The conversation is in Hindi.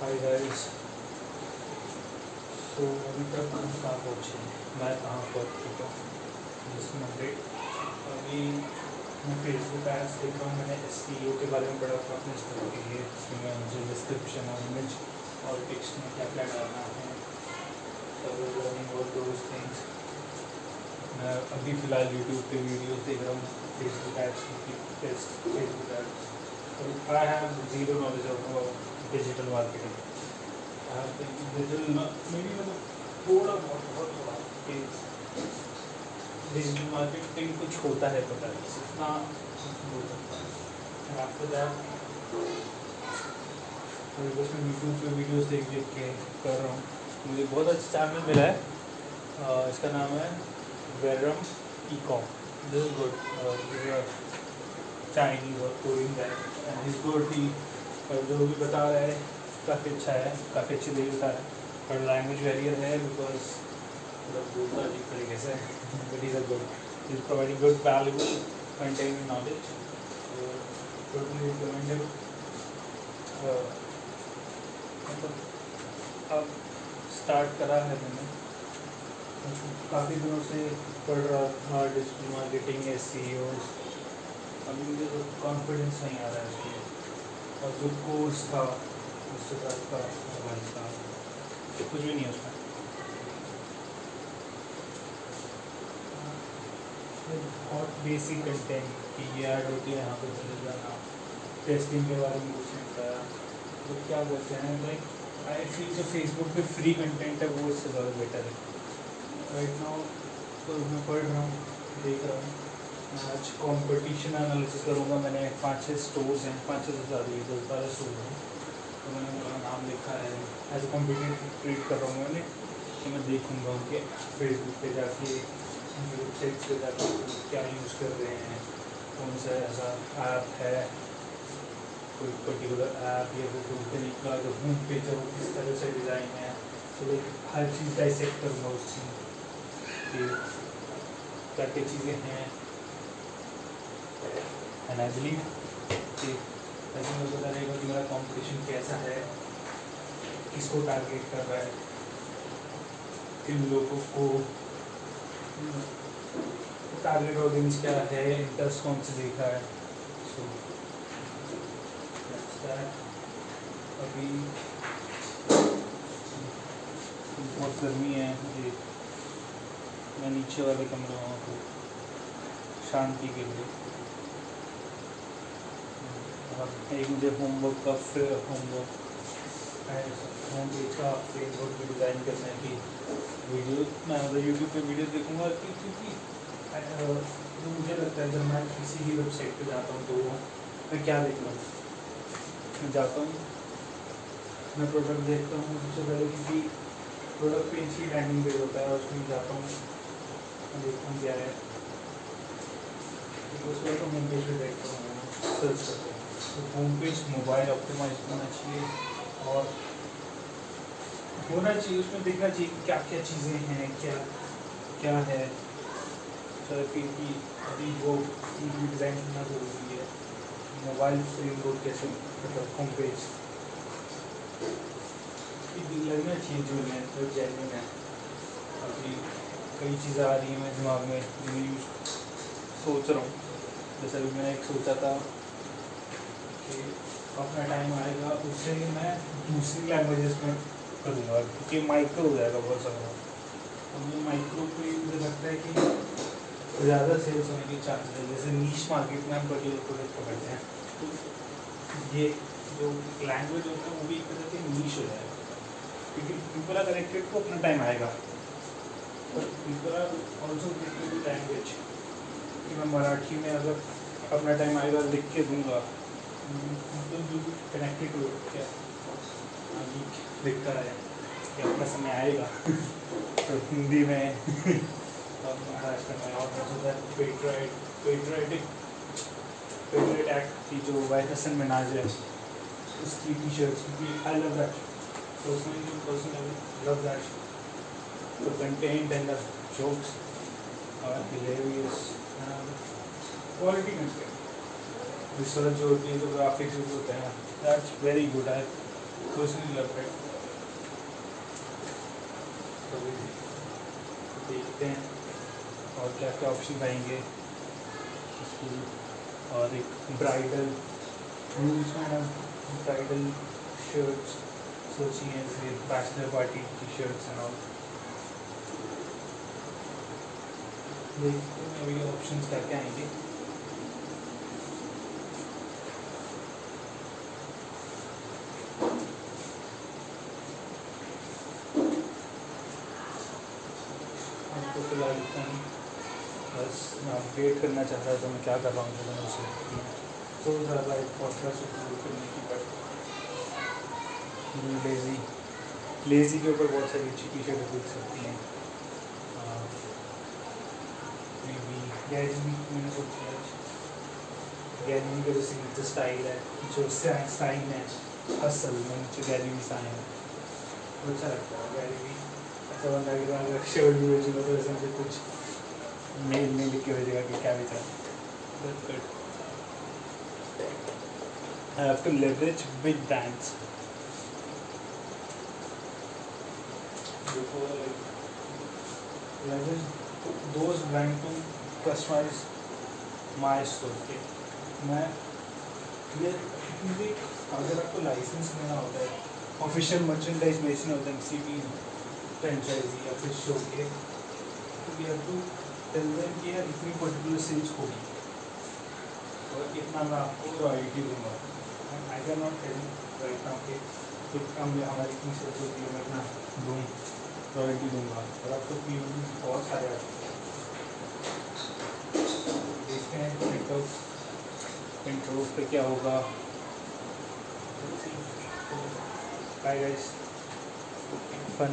हाय गाइस तो अभी तक हम कहाँ पहुँचे मैं कहाँ पहुँच चुका हूँ। जिसमें अपडेट अभी मैं फेसबुक एड्स देख रहा हूँ, मैंने एस के बारे में पढ़ा था, अपने स्टोर के लिए, जिसमें मुझे डिस्क्रिप्शन और इमेज और टेक्स्ट में क्या क्या डालना है लर्निंग और दोज थिंग्स मैं अभी फ़िलहाल यूट्यूब पे वीडियोस देख रहा हूँ Facebook ads Facebook ads I have zero knowledge of थोड़ा कि डिजिटल मार्केटिंग कुछ होता है पता है? इतना है तो बस मैं यूट्यूब पे वीडियोस देख देख के कर रहा हूँ। मुझे बहुत अच्छा चैनल मिला है। Uh, इसका नाम है verum e com this is good Chinese और Korean guy and is good he और जो भी बता रहा है, काफ़ी अच्छा है, काफ़ी अच्छी तरीके बता रहा है। और लैंग्वेज वेरियर है बिकॉज़ मतलब बोलता अजीब तरीके से but is a good is providing good valuable content knowledge recommended मतलब अब स्टार्ट करा है मैंने। काफ़ी दिनों से पढ़ रहा था डिजिटल मार्केटिंग एस सी अभी मुझे तो कॉन्फिडेंस नहीं आ रहा है इसलिए और कोर्स था उसके साथ का मोबाइल का कुछ भी नहीं है उसमें बहुत बेसिक कंटेंट कि ये ऐड होती है यहाँ पे चले जाना टेस्टिंग के बारे में कुछ नहीं बताया। तो क्या बोलते हैं लाइक आई फील जो फेसबुक पे फ्री कंटेंट है, वो उससे ज़्यादा बेटर है। राइट नाउ तो मैं पढ़ रहा हूँ, देख रहा हूँ। आज कंपटीशन एनालिसिस करूँगा, मैंने पाँच छः स्टोर्स हैं, पाँच छः से ज़्यादा दस बारह स्टोर हैं। तो मैंने उनका नाम लिखा है। एज ए कॉम्पिटेटिव ट्रीट कर रहा हूँ मैंने तो मैं देखूँगा उनके फेसबुक पे जाके वेबसाइट पे जाके क्या यूज़ कर रहे हैं, कौन सा ऐसा ऐप है, कोई पर्टिकुलर ऐप या फिर कोई तरीका जो होम पेज है, वो किस तरह से डिज़ाइन है। तो हर चीज़ डाइसेक्ट करूँगा उस चीज़ कि क्या क्या चीज़ें हैं। एंड आई बिलीव कि ऐसे मुझे पता रहेगा कि मेरा कंपटीशन कैसा है, किसको टारगेट कर रहा है, किन लोगों को टारगेट ऑडियंस क्या है इंटरेस्ट कौन से देखा है। सो अभी, बहुत गर्मी है, मुझे, मैं नीचे वाले कमरे में हूँ शांति के लिए। एक मुझे होमवर्क का फिर होमवर्क होम पेज का फ्रेमवर्क भी डिज़ाइन करना है कि. वीडियो मैं मतलब यूट्यूब पे वीडियो देखूँगा क्योंकि जो मुझे लगता है जब मैं किसी भी वेबसाइट पे जाता हूँ तो मैं क्या देखता हूँ मैं जाता हूँ, मैं प्रोडक्ट देखता हूँ, सबसे पहले क्योंकि प्रोडक्ट पेज ही लैंडिंग पेज होता है, उसमें जाता हूँ देखता हूँ क्या है। उसके बाद होम पेज पे देखता हूँ सर्च करता हूँ। तो होम पेज मोबाइल ऑप्टिमाइज होना चाहिए और होना चाहिए, उसमें देखना चाहिए क्या क्या चीज़ें हैं, क्या क्या है। कि अभी वो डिज़ाइन करना ज़रूरी है मोबाइल से बोर्ड कैसे मतलब होम पेज लगना चाहिए जो है तो जेन्यून है। अभी कई चीज़ें आ रही हैं मेरे दिमाग में, जो मैं यूज़ सोच रहा हूँ। जैसे अभी मैंने एक सोचा था अपना टाइम आएगा, उससे ही मैं दूसरी लैंग्वेजेस में करूँगा। क्योंकि माइक्रो हो जाएगा बहुत सारा तो मुझे माइक्रो पे मुझे लगता है कि ज़्यादा सेल्स होने के चांसेस है। जैसे नीच मार्केट में हम पर्टिकुलर प्रोडक्ट पकड़ते हैं तो ये जो लैंग्वेज होता है, वो भी एक तरह से नीच हो जाएगा। क्योंकि पीपल आर कनेक्टेड को अपना टाइम आएगा। पीपल आर ऑल्सो लैंग्वेज कि मैं मराठी में अगर अपना टाइम आएगा, लिख के दूँगा कनेक्टेड हो क्या दिखता है कि अपना समय आएगा तो हिंदी में और महाराष्ट्र में और पेट्राइट एक्ट की जो वाइट हसन में नाज है उसकी टी शर्ट्स क्योंकि I love that personally personally love that the content and the jokes are hilarious and. Research जो होती है जो ग्राफिक्स जो होते हैं that's very good I personally love it तो देखते हैं और क्या क्या ऑप्शन आएँगे और एक ब्राइडल ब्राइडल शर्ट्स सोची हैं जैसे bachelor party T shirts and all देखते हैं अभी ऑप्शंस क्या क्या आएँगे। तो फ़िलहाल इतना ही। बस मैं अपडेट करना चाह रहा था, मैं क्या कर रहा हूँ मैंने उसे। तो ज़्यादा एक पॉडकास्ट शुरू करने की बट लेज़ी लेज़ी के ऊपर बहुत सारी अच्छी टी शर्ट देख सकती हैं। गैलरी मैंने सोचा गैलरी का जैसे नीचे स्टाइल है, जो साइन है असल में नीचे गैलरी साइन है। तो अच्छा लगता है गैलरी ऐसा बंदा के बाद शर्ट भी भेजूँगा तो ऐसे मुझे कुछ मेल में लिख के भेजेगा कि क्या good. I have to leverage big brands. Before like leverage those brands to customize my store. मैं ये क्योंकि अगर आपको लाइसेंस लेना होता है ऑफिशियल मर्चेंडाइज बेचना होता है किसी भी फ्रेंचाइजी या फिर शो के तो we have to tell them कि यार इतनी पर्टिकुलर सेल्स होगी और इतना मैं आपको रॉयल्टी दूँगा। I can not tell right now कि इतना मैं हमारी इतनी सेल्स होती है, मैं इतना दूँ रॉयल्टी दूँगा। और आपको पी बहुत सारे आते हैं। देखते हैं इंट्रो पे क्या होगा। Bye guys fun